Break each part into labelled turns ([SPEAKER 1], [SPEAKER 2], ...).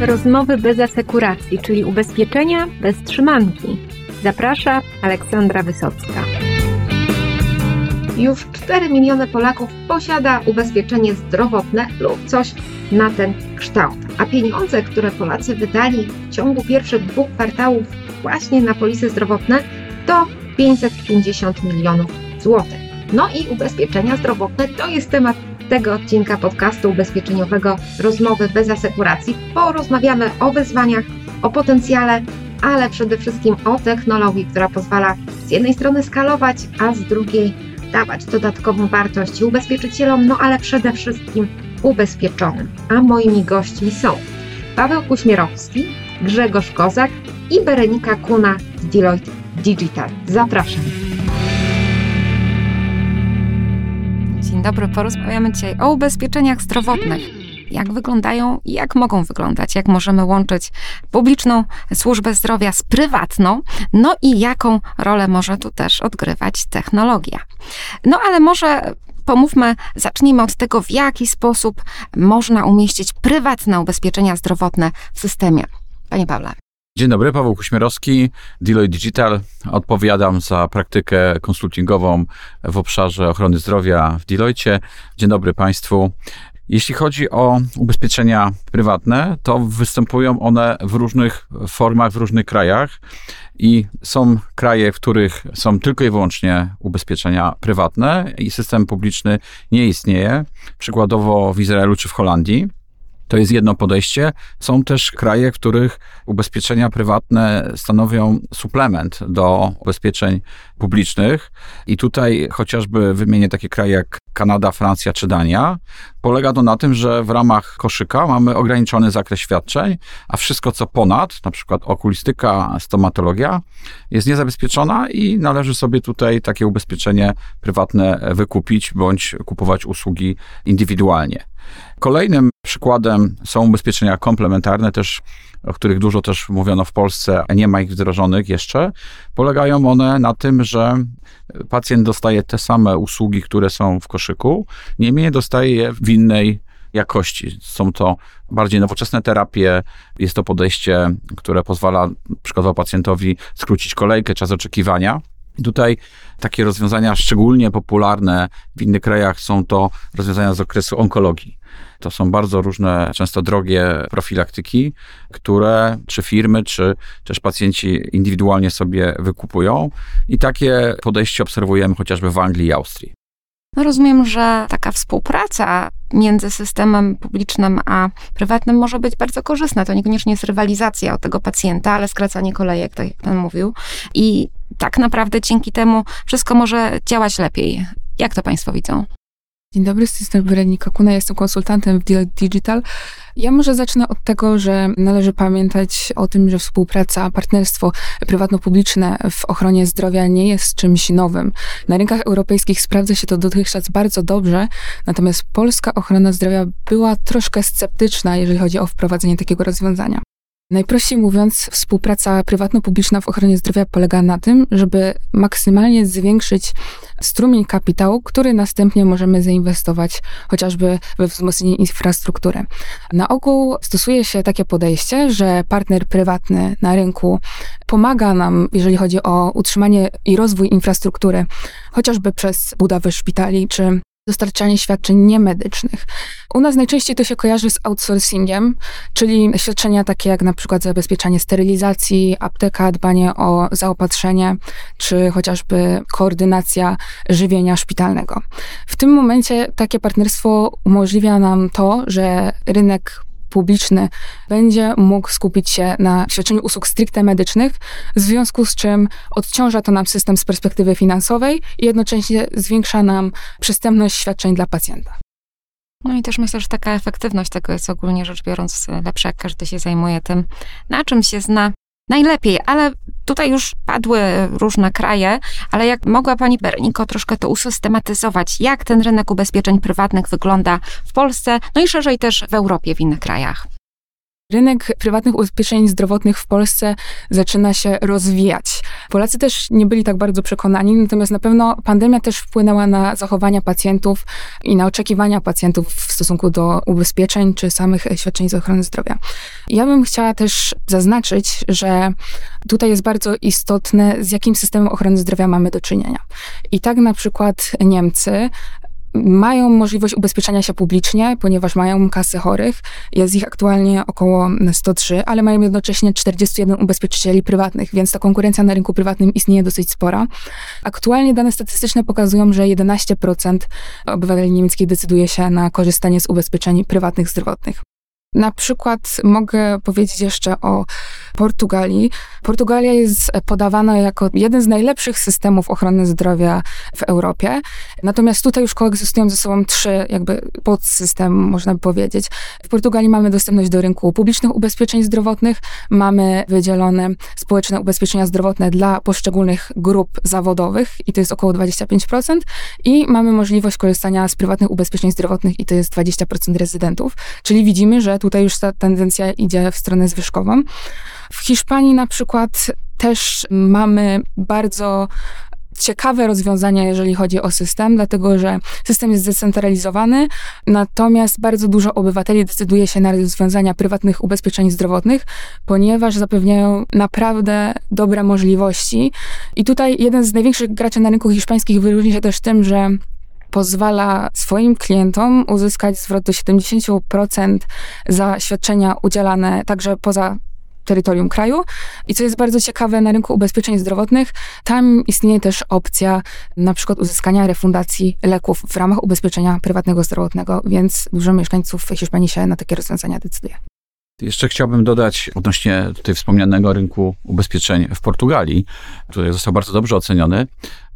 [SPEAKER 1] Rozmowy bez asekuracji, czyli ubezpieczenia bez trzymanki. Zaprasza Aleksandra Wysocka. Już 4 miliony Polaków posiada ubezpieczenie zdrowotne lub coś na ten kształt. A pieniądze, które Polacy wydali w ciągu pierwszych dwóch kwartałów właśnie na polisy zdrowotne, to 550 milionów złotych. No i ubezpieczenia zdrowotne to jest temat tego odcinka podcastu ubezpieczeniowego Rozmowy bez asekuracji. Porozmawiamy o wyzwaniach, o potencjale, ale przede wszystkim o technologii, która pozwala z jednej strony skalować, a z drugiej dawać dodatkową wartość ubezpieczycielom, no ale przede wszystkim ubezpieczonym. A moimi gośćmi są Paweł Kuśmierowski, Grzegorz Kozak i Berenika Kuna z Deloitte Digital. Zapraszam.
[SPEAKER 2] Dobry, porozmawiamy dzisiaj o ubezpieczeniach zdrowotnych. Jak wyglądają i jak mogą wyglądać, jak możemy łączyć publiczną służbę zdrowia z prywatną, no i jaką rolę może tu też odgrywać technologia. No ale może pomówmy, zacznijmy od tego, w jaki sposób można umieścić prywatne ubezpieczenia zdrowotne w systemie. Panie Pawle.
[SPEAKER 3] Dzień dobry, Paweł Kuśmierowski, Deloitte Digital. Odpowiadam za praktykę konsultingową w obszarze ochrony zdrowia w Deloitte. Dzień dobry Państwu. Jeśli chodzi o ubezpieczenia prywatne, to występują one w różnych formach, w różnych krajach i są kraje, w których są tylko i wyłącznie ubezpieczenia prywatne i system publiczny nie istnieje. Przykładowo w Izraelu czy w Holandii. To jest jedno podejście. Są też kraje, w których ubezpieczenia prywatne stanowią suplement do ubezpieczeń publicznych. I tutaj chociażby wymienię takie kraje jak Kanada, Francja czy Dania. Polega to na tym, że w ramach koszyka mamy ograniczony zakres świadczeń, a wszystko co ponad, na przykład okulistyka, stomatologia, jest niezabezpieczona i należy sobie tutaj takie ubezpieczenie prywatne wykupić bądź kupować usługi indywidualnie. Kolejnym przykładem są ubezpieczenia komplementarne, też, o których dużo też mówiono w Polsce, a nie ma ich wdrożonych jeszcze. Polegają one na tym, że pacjent dostaje te same usługi, które są w koszyku, niemniej dostaje je w innej jakości. Są to bardziej nowoczesne terapie, jest to podejście, które pozwala przykładowo pacjentowi skrócić kolejkę, czas oczekiwania. I tutaj takie rozwiązania szczególnie popularne w innych krajach są to rozwiązania z okresu onkologii. To są bardzo różne, często drogie profilaktyki, które czy firmy, czy też pacjenci indywidualnie sobie wykupują. I takie podejście obserwujemy chociażby w Anglii i Austrii.
[SPEAKER 2] No rozumiem, że taka współpraca między systemem publicznym a prywatnym może być bardzo korzystna. To niekoniecznie jest rywalizacja o tego pacjenta, ale skracanie kolejek, tak jak pan mówił. I tak naprawdę dzięki temu wszystko może działać lepiej. Jak to państwo widzą?
[SPEAKER 4] Dzień dobry, z tej strony Weronika Kuna, jestem konsultantem w Digital. Ja może zacznę od tego, że należy pamiętać o tym, że współpraca, partnerstwo prywatno-publiczne w ochronie zdrowia nie jest czymś nowym. Na rynkach europejskich sprawdza się to dotychczas bardzo dobrze, natomiast polska ochrona zdrowia była troszkę sceptyczna, jeżeli chodzi o wprowadzenie takiego rozwiązania. Najprościej mówiąc, współpraca prywatno-publiczna w ochronie zdrowia polega na tym, żeby maksymalnie zwiększyć strumień kapitału, który następnie możemy zainwestować chociażby we wzmocnienie infrastruktury. Na ogół stosuje się takie podejście, że partner prywatny na rynku pomaga nam, jeżeli chodzi o utrzymanie i rozwój infrastruktury, chociażby przez budowę szpitali czy dostarczanie świadczeń niemedycznych. U nas najczęściej to się kojarzy z outsourcingiem, czyli świadczenia takie jak na przykład zabezpieczanie sterylizacji, apteka, dbanie o zaopatrzenie, czy chociażby koordynacja żywienia szpitalnego. W tym momencie takie partnerstwo umożliwia nam to, że rynek publiczny będzie mógł skupić się na świadczeniu usług stricte medycznych, w związku z czym odciąża to nam system z perspektywy finansowej i jednocześnie zwiększa nam przystępność świadczeń dla pacjenta.
[SPEAKER 2] No i też myślę, że taka efektywność tego jest ogólnie rzecz biorąc lepsza, jak każdy się zajmuje tym, na czym się zna najlepiej, ale tutaj już padły różne kraje, ale jak mogła Pani Berniko troszkę to usystematyzować, jak ten rynek ubezpieczeń prywatnych wygląda w Polsce, no i szerzej też w Europie, w innych krajach?
[SPEAKER 4] Rynek prywatnych ubezpieczeń zdrowotnych w Polsce zaczyna się rozwijać. Polacy też nie byli tak bardzo przekonani, natomiast na pewno pandemia też wpłynęła na zachowania pacjentów i na oczekiwania pacjentów w stosunku do ubezpieczeń czy samych świadczeń z ochrony zdrowia. Ja bym chciała też zaznaczyć, że tutaj jest bardzo istotne, z jakim systemem ochrony zdrowia mamy do czynienia. I tak na przykład Niemcy mają możliwość ubezpieczania się publicznie, ponieważ mają kasy chorych. Jest ich aktualnie około 103, ale mają jednocześnie 41 ubezpieczycieli prywatnych, więc ta konkurencja na rynku prywatnym istnieje dosyć spora. Aktualnie dane statystyczne pokazują, że 11% obywateli niemieckich decyduje się na korzystanie z ubezpieczeń prywatnych zdrowotnych. Na przykład mogę powiedzieć jeszcze o Portugalii. Portugalia jest podawana jako jeden z najlepszych systemów ochrony zdrowia w Europie. Natomiast tutaj już koegzystują ze sobą trzy jakby podsystem, można by powiedzieć. W Portugalii mamy dostępność do rynku publicznych ubezpieczeń zdrowotnych, mamy wydzielone społeczne ubezpieczenia zdrowotne dla poszczególnych grup zawodowych i to jest około 25% i mamy możliwość korzystania z prywatnych ubezpieczeń zdrowotnych i to jest 20% rezydentów. Czyli widzimy, że tutaj już ta tendencja idzie w stronę zwyżkową. W Hiszpanii na przykład też mamy bardzo ciekawe rozwiązania, jeżeli chodzi o system, dlatego że system jest zdecentralizowany, natomiast bardzo dużo obywateli decyduje się na rozwiązania prywatnych ubezpieczeń zdrowotnych, ponieważ zapewniają naprawdę dobre możliwości. I tutaj jeden z największych graczy na rynku hiszpańskich wyróżni się też tym, że pozwala swoim klientom uzyskać zwrot do 70% za świadczenia udzielane także poza terytorium kraju. I co jest bardzo ciekawe, na rynku ubezpieczeń zdrowotnych, tam istnieje też opcja na przykład uzyskania refundacji leków w ramach ubezpieczenia prywatnego zdrowotnego, więc dużo mieszkańców Hiszpanii się na takie rozwiązania decyduje.
[SPEAKER 3] Jeszcze chciałbym dodać odnośnie tutaj wspomnianego rynku ubezpieczeń w Portugalii, który został bardzo dobrze oceniony,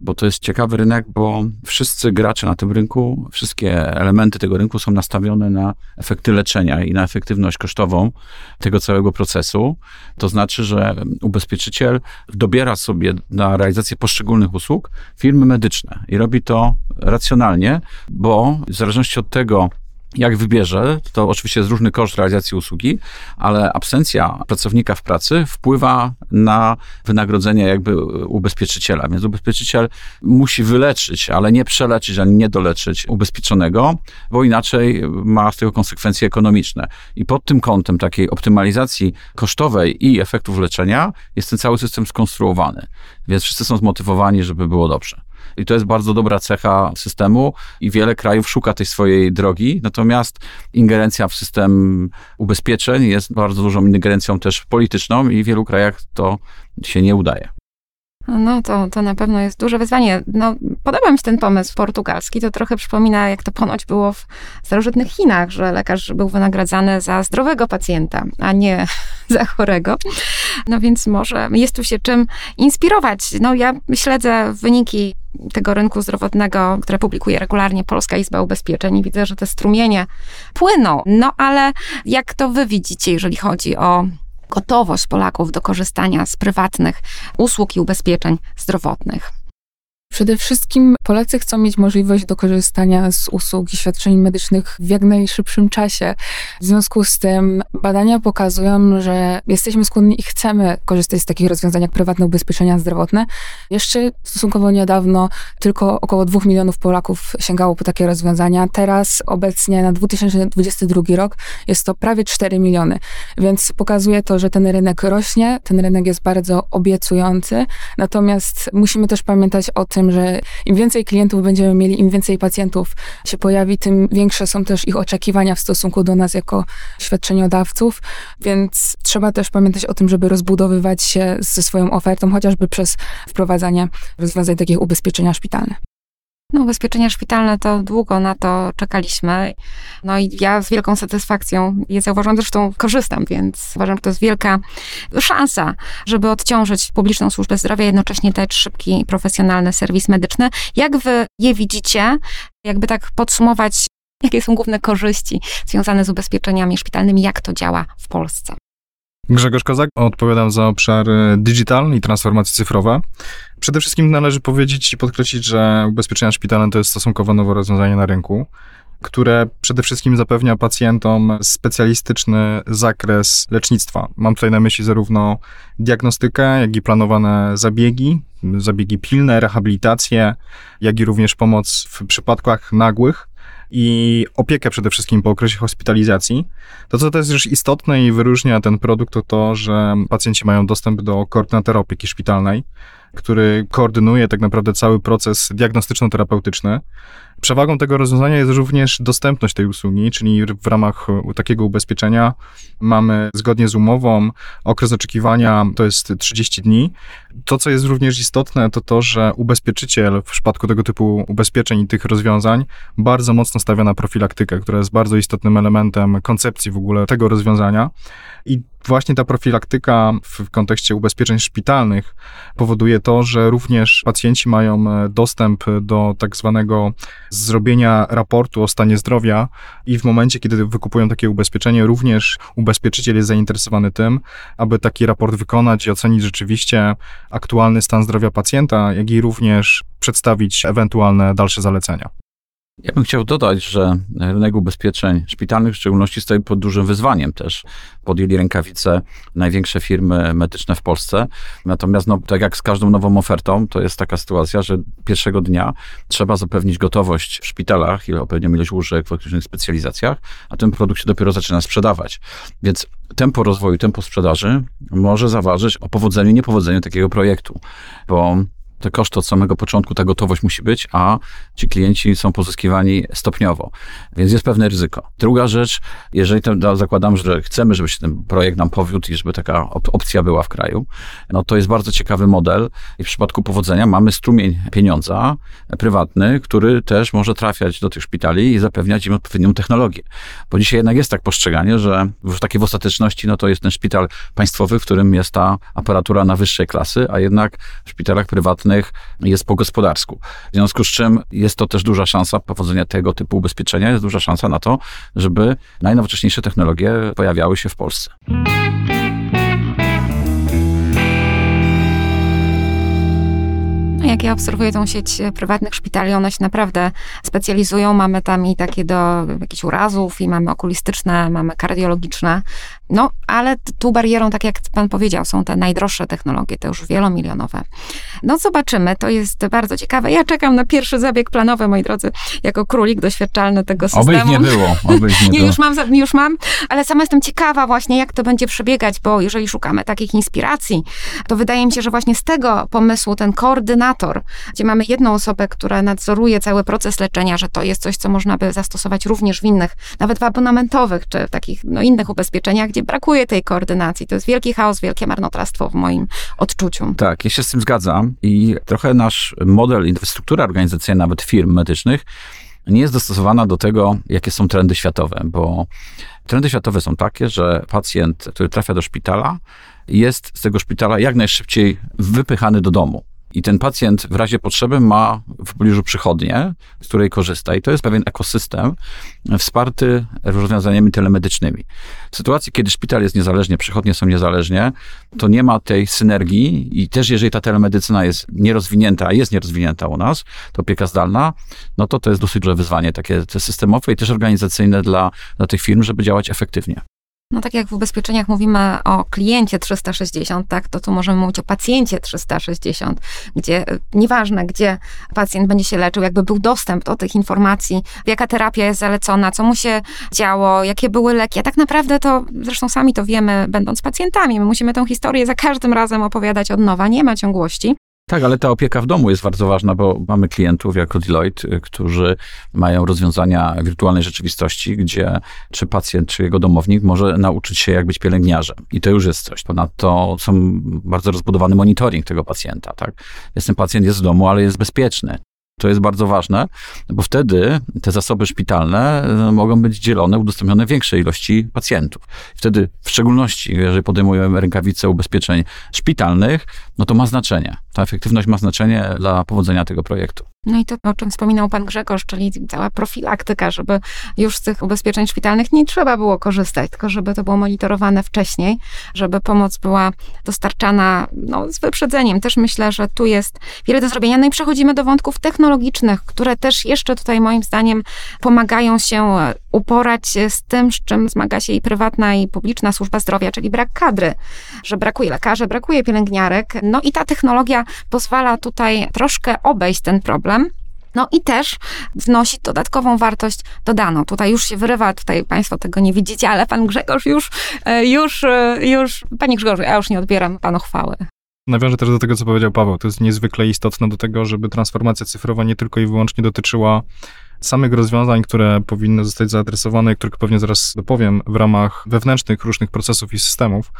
[SPEAKER 3] bo to jest ciekawy rynek, bo wszyscy gracze na tym rynku, wszystkie elementy tego rynku są nastawione na efekty leczenia i na efektywność kosztową tego całego procesu. To znaczy, że ubezpieczyciel dobiera sobie na realizację poszczególnych usług firmy medyczne i robi to racjonalnie, bo w zależności od tego, jak wybierze, to oczywiście jest różny koszt realizacji usługi, ale absencja pracownika w pracy wpływa na wynagrodzenie jakby ubezpieczyciela. Więc ubezpieczyciel musi wyleczyć, ale nie przeleczyć, ani nie doleczyć ubezpieczonego, bo inaczej ma z tego konsekwencje ekonomiczne. I pod tym kątem takiej optymalizacji kosztowej i efektów leczenia jest ten cały system skonstruowany. Więc wszyscy są zmotywowani, żeby było dobrze. I to jest bardzo dobra cecha systemu i wiele krajów szuka tej swojej drogi, natomiast ingerencja w system ubezpieczeń jest bardzo dużą ingerencją też polityczną i w wielu krajach to się nie udaje.
[SPEAKER 2] No to, to na pewno jest duże wyzwanie. No, podoba mi się ten pomysł portugalski. To trochę przypomina, jak to ponoć było w starożytnych Chinach, że lekarz był wynagradzany za zdrowego pacjenta, a nie za chorego. No więc może jest tu się czym inspirować. No ja śledzę wyniki tego rynku zdrowotnego, które publikuje regularnie Polska Izba Ubezpieczeń i widzę, że te strumienie płyną. No ale jak to wy widzicie, jeżeli chodzi o gotowość Polaków do korzystania z prywatnych usług i ubezpieczeń zdrowotnych?
[SPEAKER 4] Przede wszystkim Polacy chcą mieć możliwość do korzystania z usług i świadczeń medycznych w jak najszybszym czasie. W związku z tym badania pokazują, że jesteśmy skłonni i chcemy korzystać z takich rozwiązań jak prywatne ubezpieczenia zdrowotne. Jeszcze stosunkowo niedawno tylko około 2 milionów Polaków sięgało po takie rozwiązania. Teraz obecnie na 2022 rok jest to prawie 4 miliony. Więc pokazuje to, że ten rynek rośnie, ten rynek jest bardzo obiecujący. Natomiast musimy też pamiętać o tym, że im więcej klientów będziemy mieli, im więcej pacjentów się pojawi, tym większe są też ich oczekiwania w stosunku do nas jako świadczeniodawców, więc trzeba też pamiętać o tym, żeby rozbudowywać się ze swoją ofertą, chociażby przez wprowadzanie rozwiązań takich ubezpieczenia szpitalne.
[SPEAKER 2] No, ubezpieczenia szpitalne to długo na to czekaliśmy. No i ja z wielką satysfakcją je zauważyłam, zresztą korzystam, więc uważam, że to jest wielka szansa, żeby odciążyć publiczną służbę zdrowia, jednocześnie dać szybki profesjonalny serwis medyczny. Jak wy je widzicie? Jakby tak podsumować, jakie są główne korzyści związane z ubezpieczeniami szpitalnymi, jak to działa w Polsce?
[SPEAKER 5] Grzegorz Kozak, odpowiadam za obszar digital i transformacji cyfrowe. Przede wszystkim należy powiedzieć i podkreślić, że ubezpieczenia szpitalne to jest stosunkowo nowe rozwiązanie na rynku. które przede wszystkim zapewnia pacjentom specjalistyczny zakres lecznictwa. Mam tutaj na myśli zarówno diagnostykę, jak i planowane zabiegi, zabiegi pilne, rehabilitację, jak i również pomoc w przypadkach nagłych i opiekę przede wszystkim po okresie hospitalizacji. To, co też jest istotne i wyróżnia ten produkt, to to, że pacjenci mają dostęp do koordynatora opieki szpitalnej, który koordynuje tak naprawdę cały proces diagnostyczno-terapeutyczny. Przewagą tego rozwiązania jest również dostępność tej usługi, czyli w ramach takiego ubezpieczenia mamy zgodnie z umową okres oczekiwania to jest 30 dni. To, co jest również istotne, to to, że ubezpieczyciel w przypadku tego typu ubezpieczeń i tych rozwiązań bardzo mocno stawia na profilaktykę, która jest bardzo istotnym elementem koncepcji w ogóle tego rozwiązania. I właśnie ta profilaktyka w kontekście ubezpieczeń szpitalnych powoduje to, że również pacjenci mają e, dostęp do tak zwanego zrobienia raportu o stanie zdrowia i w momencie, kiedy wykupują takie ubezpieczenie, również ubezpieczyciel jest zainteresowany tym, aby taki raport wykonać i ocenić rzeczywiście aktualny stan zdrowia pacjenta, jak i również przedstawić ewentualne dalsze zalecenia.
[SPEAKER 3] Ja bym chciał dodać, że rynek ubezpieczeń szpitalnych w szczególności stoi pod dużym wyzwaniem też. Podjęli rękawice największe firmy medyczne w Polsce. Natomiast, no, tak jak z każdą nową ofertą, to jest taka sytuacja, że pierwszego dnia trzeba zapewnić gotowość w szpitalach i odpowiednią ilość łóżek w określonych specjalizacjach, a ten produkt się dopiero zaczyna sprzedawać. Więc tempo rozwoju, tempo sprzedaży może zaważyć o powodzeniu niepowodzeniu takiego projektu, bo te koszty od samego początku, ta gotowość musi być, a ci klienci są pozyskiwani stopniowo, więc jest pewne ryzyko. Druga rzecz, jeżeli to, zakładam, że chcemy, żeby się ten projekt nam powiódł i żeby taka op opcja była w kraju, no to jest bardzo ciekawy model i w przypadku powodzenia mamy strumień pieniądza prywatny, który też może trafiać do tych szpitali i zapewniać im odpowiednią technologię. Bo dzisiaj jednak jest tak postrzeganie, że w takiej w ostateczności, no to jest ten szpital państwowy, w którym jest ta aparatura na wyższej klasy, a jednak w szpitalach prywatnych jest po gospodarsku. W związku z czym jest to też duża szansa powodzenia tego typu ubezpieczenia, jest duża szansa na to, żeby najnowocześniejsze technologie pojawiały się w Polsce.
[SPEAKER 2] jak ja obserwuję tą sieć prywatnych szpitali, one się naprawdę specjalizują. Mamy tam i takie do jakichś urazów, i mamy okulistyczne, mamy kardiologiczne. No, ale tu barierą, tak jak pan powiedział, są te najdroższe technologie, te już wielomilionowe. No, zobaczymy, to jest bardzo ciekawe. Ja czekam na pierwszy zabieg planowy, moi drodzy, jako królik doświadczalny tego systemu.
[SPEAKER 3] Oby ich nie było. Oby ich nie,
[SPEAKER 2] nie już mam, już mam, ale sama jestem ciekawa właśnie, jak to będzie przebiegać, bo jeżeli szukamy takich inspiracji, to wydaje mi się, że właśnie z tego pomysłu ten koordynator gdzie mamy jedną osobę, która nadzoruje cały proces leczenia, że to jest coś, co można by zastosować również w innych, nawet w abonamentowych, czy w takich no, innych ubezpieczeniach, gdzie brakuje tej koordynacji. To jest wielki chaos, wielkie marnotrawstwo w moim odczuciu.
[SPEAKER 3] Tak, ja się z tym zgadzam i trochę nasz model, infrastruktura organizacyjna nawet firm medycznych nie jest dostosowana do tego, jakie są trendy światowe, bo trendy światowe są takie, że pacjent, który trafia do szpitala, jest z tego szpitala jak najszybciej wypychany do domu. I ten pacjent w razie potrzeby ma w pobliżu przychodnię, z której korzysta. I to jest pewien ekosystem wsparty rozwiązaniami telemedycznymi. W sytuacji, kiedy szpital jest niezależnie, przychodnie są niezależnie, to nie ma tej synergii i też jeżeli ta telemedycyna jest nierozwinięta, a jest nierozwinięta u nas, to opieka zdalna, no to to jest dosyć duże wyzwanie takie systemowe i też organizacyjne dla, dla tych firm, żeby działać efektywnie.
[SPEAKER 2] No tak jak w ubezpieczeniach mówimy o kliencie 360, tak, to tu możemy mówić o pacjencie 360, gdzie e, nieważne, gdzie pacjent będzie się leczył, jakby był dostęp do tych informacji, jaka terapia jest zalecona, co mu się działo, jakie były leki. A tak naprawdę to, zresztą sami to wiemy, będąc pacjentami, my musimy tę historię za każdym razem opowiadać od nowa, nie ma ciągłości.
[SPEAKER 3] Tak, ale ta opieka w domu jest bardzo ważna, bo mamy klientów jako Deloitte, y, którzy mają rozwiązania wirtualnej rzeczywistości, gdzie czy pacjent, czy jego domownik może nauczyć się, jak być pielęgniarzem. I to już jest coś. Ponadto są bardzo rozbudowany monitoring tego pacjenta. Tak? Jest ten pacjent jest w domu, ale jest bezpieczny. To jest bardzo ważne, bo wtedy te zasoby szpitalne e, mogą być dzielone, udostępnione większej ilości pacjentów. Wtedy, w szczególności, jeżeli podejmujemy rękawice ubezpieczeń szpitalnych, no to ma znaczenie. Ta efektywność ma znaczenie dla powodzenia tego projektu.
[SPEAKER 2] No i to, o czym wspominał pan Grzegorz, czyli cała profilaktyka, żeby już z tych ubezpieczeń szpitalnych nie trzeba było korzystać, tylko żeby to było monitorowane wcześniej, żeby pomoc była dostarczana no, z wyprzedzeniem. Też myślę, że tu jest wiele do zrobienia. No i przechodzimy do wątków technologicznych, które też jeszcze tutaj moim zdaniem pomagają się uporać z tym, z czym zmaga się i prywatna, i publiczna służba zdrowia, czyli brak kadry, że brakuje lekarzy, brakuje pielęgniarek. No i ta technologia pozwala tutaj troszkę obejść ten problem. No i też wnosi dodatkową wartość dodaną. Tutaj już się wyrywa, tutaj Państwo tego nie widzicie, ale Pan Grzegorz już, e, już, e, już, Panie Grzegorzu, ja już nie odbieram Panu chwały.
[SPEAKER 5] Nawiążę też do tego, co powiedział Paweł. To jest niezwykle istotne do tego, żeby transformacja cyfrowa nie tylko i wyłącznie dotyczyła samych rozwiązań, które powinny zostać zaadresowane, których pewnie zaraz dopowiem, w ramach wewnętrznych różnych procesów i systemów,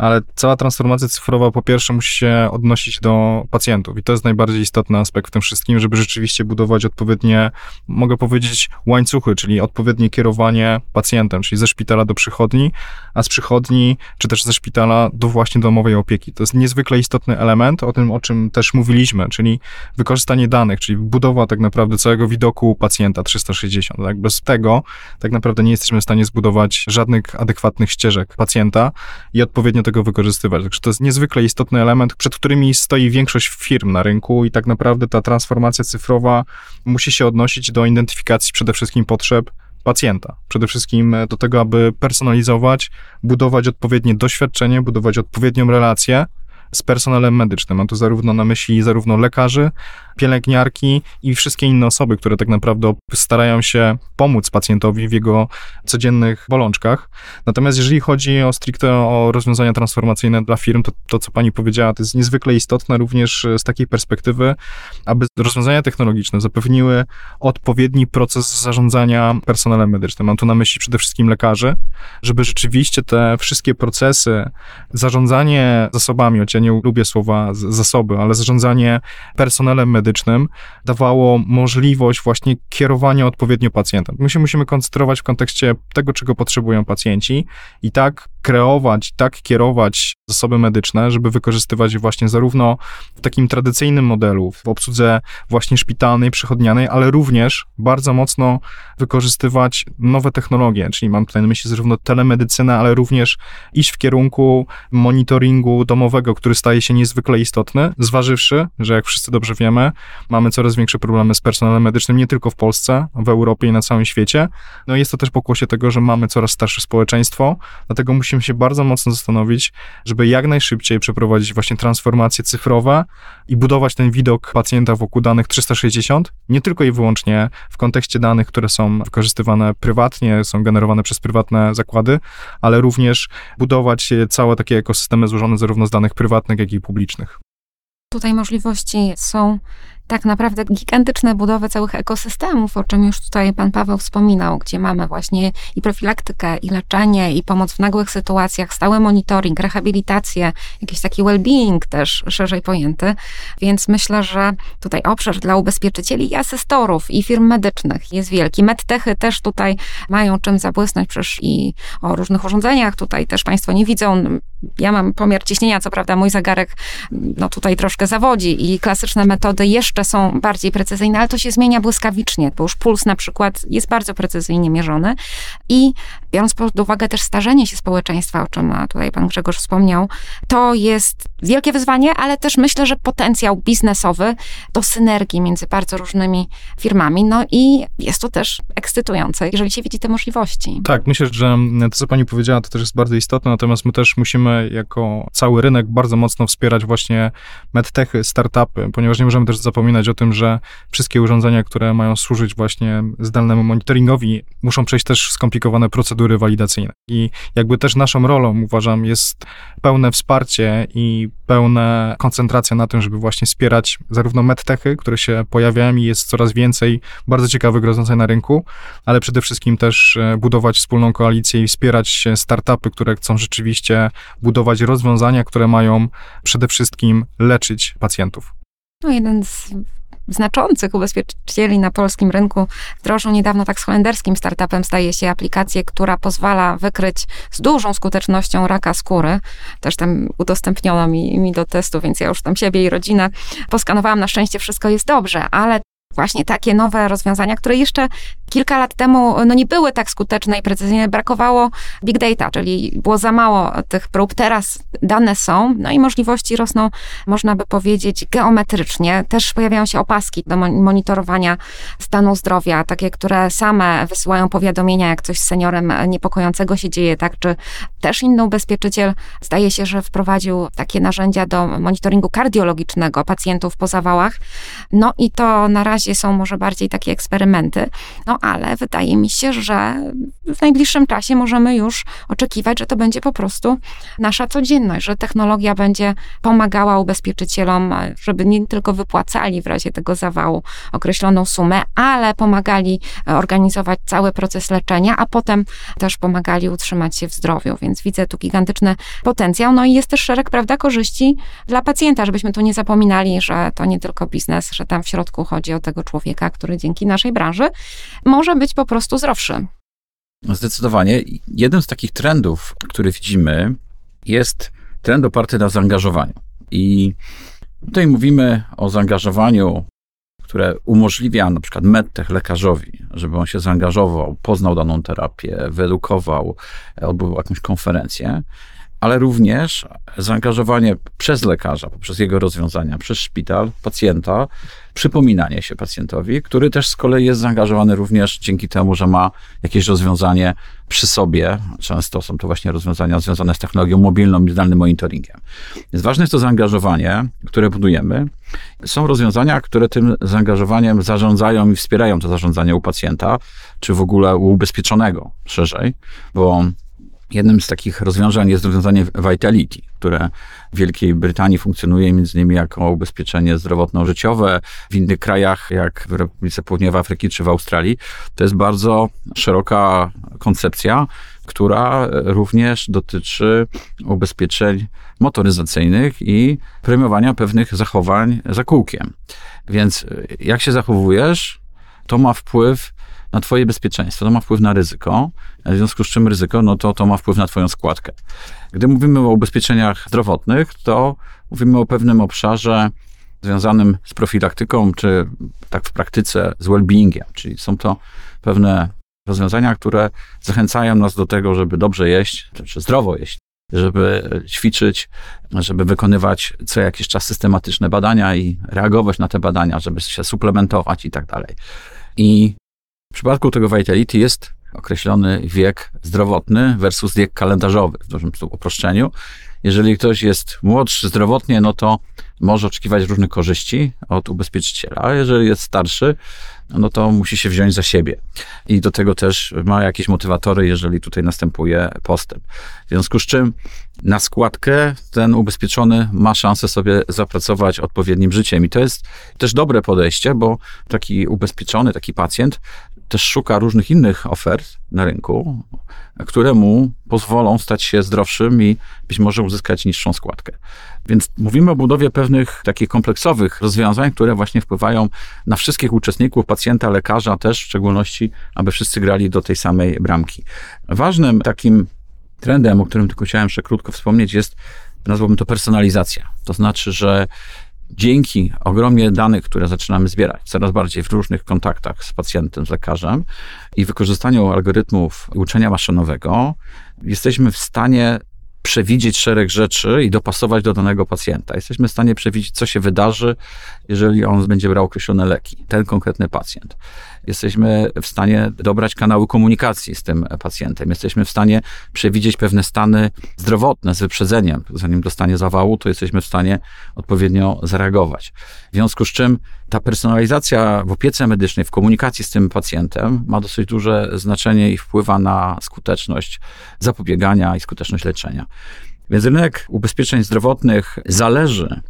[SPEAKER 5] ale cała transformacja cyfrowa po pierwsze musi się odnosić do pacjentów i to jest najbardziej istotny aspekt w tym wszystkim, żeby rzeczywiście budować odpowiednie, mogę powiedzieć, łańcuchy, czyli odpowiednie kierowanie pacjentem, czyli ze szpitala do przychodni, a z przychodni, czy też ze szpitala do właśnie domowej opieki. To jest niezwykle istotny element, o tym, o czym też mówiliśmy, czyli wykorzystanie danych, czyli budowa tak naprawdę całego widoku pacjenta 360. Tak? Bez tego tak naprawdę nie jesteśmy w stanie zbudować żadnych adekwatnych ścieżek pacjenta i odpowiednio tego wykorzystywać. Także to jest niezwykle istotny element, przed którymi stoi większość firm na rynku i tak naprawdę ta transformacja cyfrowa musi się odnosić do identyfikacji przede wszystkim potrzeb pacjenta. Przede wszystkim do tego, aby personalizować, budować odpowiednie doświadczenie, budować odpowiednią relację z personelem medycznym. Mam tu zarówno na myśli zarówno lekarzy, pielęgniarki i wszystkie inne osoby, które tak naprawdę starają się pomóc pacjentowi w jego codziennych bolączkach. Natomiast jeżeli chodzi o stricte o rozwiązania transformacyjne dla firm, to to, co pani powiedziała, to jest niezwykle istotne również z takiej perspektywy, aby rozwiązania technologiczne zapewniły odpowiedni proces zarządzania personelem medycznym. Mam tu na myśli przede wszystkim lekarzy, żeby rzeczywiście te wszystkie procesy, zarządzanie zasobami, choć ja nie lubię słowa zasoby, ale zarządzanie personelem medycznym, medycznym dawało możliwość właśnie kierowania odpowiednio pacjentem. My się musimy koncentrować w kontekście tego, czego potrzebują pacjenci i tak kreować, tak kierować zasoby medyczne, żeby wykorzystywać je właśnie zarówno w takim tradycyjnym modelu, w obsłudze właśnie szpitalnej, przychodnianej, ale również bardzo mocno wykorzystywać nowe technologie, czyli mam tutaj na myśli zarówno telemedycynę, ale również iść w kierunku monitoringu domowego, który staje się niezwykle istotny, zważywszy, że jak wszyscy dobrze wiemy, mamy coraz większe problemy z personelem medycznym, nie tylko w Polsce, w Europie i na całym świecie. No jest to też pokłosie tego, że mamy coraz starsze społeczeństwo, dlatego musimy się bardzo mocno zastanowić, żeby jak najszybciej przeprowadzić właśnie transformacje cyfrowe i budować ten widok pacjenta wokół danych 360, nie tylko i wyłącznie w kontekście danych, które są wykorzystywane prywatnie, są generowane przez prywatne zakłady, ale również budować całe takie ekosystemy złożone zarówno z danych prywatnych, jak i publicznych.
[SPEAKER 2] Tutaj możliwości są tak naprawdę gigantyczne budowy całych ekosystemów, o czym już tutaj pan Paweł wspominał, gdzie mamy właśnie i profilaktykę, i leczenie, i pomoc w nagłych sytuacjach, stały monitoring, rehabilitację, jakiś taki well-being też szerzej pojęty. Więc myślę, że tutaj obszar dla ubezpieczycieli i asystorów, i firm medycznych jest wielki. Medtechy też tutaj mają czym zabłysnąć, przecież i o różnych urządzeniach tutaj też państwo nie widzą. Ja mam pomiar ciśnienia, co prawda mój zegarek no tutaj troszkę zawodzi i klasyczne metody jeszcze są bardziej precyzyjne, ale to się zmienia błyskawicznie, bo już puls na przykład jest bardzo precyzyjnie mierzony i biorąc pod uwagę też starzenie się społeczeństwa, o czym tutaj pan Grzegorz wspomniał, to jest wielkie wyzwanie, ale też myślę, że potencjał biznesowy do synergii między bardzo różnymi firmami, no i jest to też ekscytujące, jeżeli się widzi te możliwości.
[SPEAKER 5] Tak, myślę, że to, co pani powiedziała, to też jest bardzo istotne, natomiast my też musimy jako cały rynek bardzo mocno wspierać właśnie medtechy, startupy, ponieważ nie możemy też zapominać o tym, że wszystkie urządzenia, które mają służyć właśnie zdalnemu monitoringowi, muszą przejść też skomplikowane procedury walidacyjne. I jakby też naszą rolą, uważam, jest pełne wsparcie i pełna koncentracja na tym, żeby właśnie wspierać zarówno medtechy, które się pojawiają i jest coraz więcej bardzo ciekawych rozwiązań na rynku, ale przede wszystkim też e, budować wspólną koalicję i wspierać startupy, które chcą rzeczywiście budować rozwiązania, które mają przede wszystkim leczyć pacjentów.
[SPEAKER 2] No, jeden z znaczących ubezpieczycieli na polskim rynku wdrożył niedawno tak z holenderskim startupem, staje się aplikację, która pozwala wykryć z dużą skutecznością raka skóry. Też tam udostępniono mi, mi do testu, więc ja już tam siebie i rodzinę poskanowałam. Na szczęście wszystko jest dobrze, ale właśnie takie nowe rozwiązania, które jeszcze kilka lat temu no nie były tak skuteczne i precyzyjne. Brakowało big data, czyli było za mało tych prób. Teraz dane są, no i możliwości rosną, można by powiedzieć, geometrycznie. Też pojawiają się opaski do monitorowania stanu zdrowia, takie, które same wysyłają powiadomienia, jak coś z seniorem niepokojącego się dzieje, tak? Czy też inny ubezpieczyciel zdaje się, że wprowadził takie narzędzia do monitoringu kardiologicznego pacjentów po zawałach. No i to na razie są może bardziej takie eksperymenty. No ale wydaje mi się, że w najbliższym czasie możemy już oczekiwać, że to będzie po prostu nasza codzienność, że technologia będzie pomagała ubezpieczycielom, żeby nie tylko wypłacali w razie tego zawału określoną sumę, ale pomagali organizować cały proces leczenia, a potem też pomagali utrzymać się w zdrowiu. Więc widzę tu gigantyczny potencjał. No i jest też szereg, prawda, korzyści dla pacjenta, żebyśmy tu nie zapominali, że to nie tylko biznes, że tam w środku chodzi o tego człowieka, który dzięki naszej branży może być po prostu zdrowszy.
[SPEAKER 3] Zdecydowanie. Jednym z takich trendów, który widzimy, jest trend oparty na zaangażowaniu. I tutaj mówimy o zaangażowaniu, które umożliwia na przykład medtech lekarzowi, żeby on się zaangażował, poznał daną terapię, wyedukował, odbył jakąś konferencję ale również zaangażowanie przez lekarza, poprzez jego rozwiązania, przez szpital, pacjenta, przypominanie się pacjentowi, który też z kolei jest zaangażowany również dzięki temu, że ma jakieś rozwiązanie przy sobie. Często są to właśnie rozwiązania związane z technologią mobilną i zdalnym monitoringiem. Więc ważne jest to zaangażowanie, które budujemy. Są rozwiązania, które tym zaangażowaniem zarządzają i wspierają to zarządzanie u pacjenta, czy w ogóle u ubezpieczonego szerzej, bo Jednym z takich rozwiązań jest rozwiązanie Vitality, które w Wielkiej Brytanii funkcjonuje między innymi jako ubezpieczenie zdrowotno-życiowe. W innych krajach, jak w Republice Południowej Afryki czy w Australii, to jest bardzo szeroka koncepcja, która również dotyczy ubezpieczeń motoryzacyjnych i premiowania pewnych zachowań za kółkiem. Więc jak się zachowujesz, to ma wpływ na twoje bezpieczeństwo, to ma wpływ na ryzyko, w związku z czym ryzyko, no to to ma wpływ na twoją składkę. Gdy mówimy o ubezpieczeniach zdrowotnych, to mówimy o pewnym obszarze związanym z profilaktyką, czy tak w praktyce z well-beingiem, czyli są to pewne rozwiązania, które zachęcają nas do tego, żeby dobrze jeść, czy zdrowo jeść, żeby ćwiczyć, żeby wykonywać co jakiś czas systematyczne badania i reagować na te badania, żeby się suplementować i tak dalej. I w przypadku tego Vitality jest określony wiek zdrowotny versus wiek kalendarzowy w dużym uproszczeniu. Jeżeli ktoś jest młodszy zdrowotnie, no to może oczekiwać różnych korzyści od ubezpieczyciela, a jeżeli jest starszy, no to musi się wziąć za siebie. I do tego też ma jakieś motywatory, jeżeli tutaj następuje postęp. W związku z czym na składkę ten ubezpieczony ma szansę sobie zapracować odpowiednim życiem. I to jest też dobre podejście, bo taki ubezpieczony, taki pacjent też szuka różnych innych ofert na rynku, które mu pozwolą stać się zdrowszym i być może uzyskać niższą składkę. Więc mówimy o budowie pewnych takich kompleksowych rozwiązań, które właśnie wpływają na wszystkich uczestników, pacjenta, lekarza też w szczególności, aby wszyscy grali do tej samej bramki. Ważnym takim trendem, o którym tylko chciałem jeszcze krótko wspomnieć, jest, nazwałbym to personalizacja. To znaczy, że dzięki ogromnie danych, które zaczynamy zbierać coraz bardziej w różnych kontaktach z pacjentem, z lekarzem i wykorzystaniu algorytmów uczenia maszynowego, jesteśmy w stanie przewidzieć szereg rzeczy i dopasować do danego pacjenta. Jesteśmy w stanie przewidzieć, co się wydarzy, jeżeli on będzie brał określone leki, ten konkretny pacjent. Jesteśmy w stanie dobrać kanały komunikacji z tym pacjentem. Jesteśmy w stanie przewidzieć pewne stany zdrowotne z wyprzedzeniem. Zanim dostanie zawału, to jesteśmy w stanie odpowiednio zareagować. W związku z czym ta personalizacja w opiece medycznej, w komunikacji z tym pacjentem ma dosyć duże znaczenie i wpływa na skuteczność zapobiegania i skuteczność leczenia. Więc rynek ubezpieczeń zdrowotnych zależy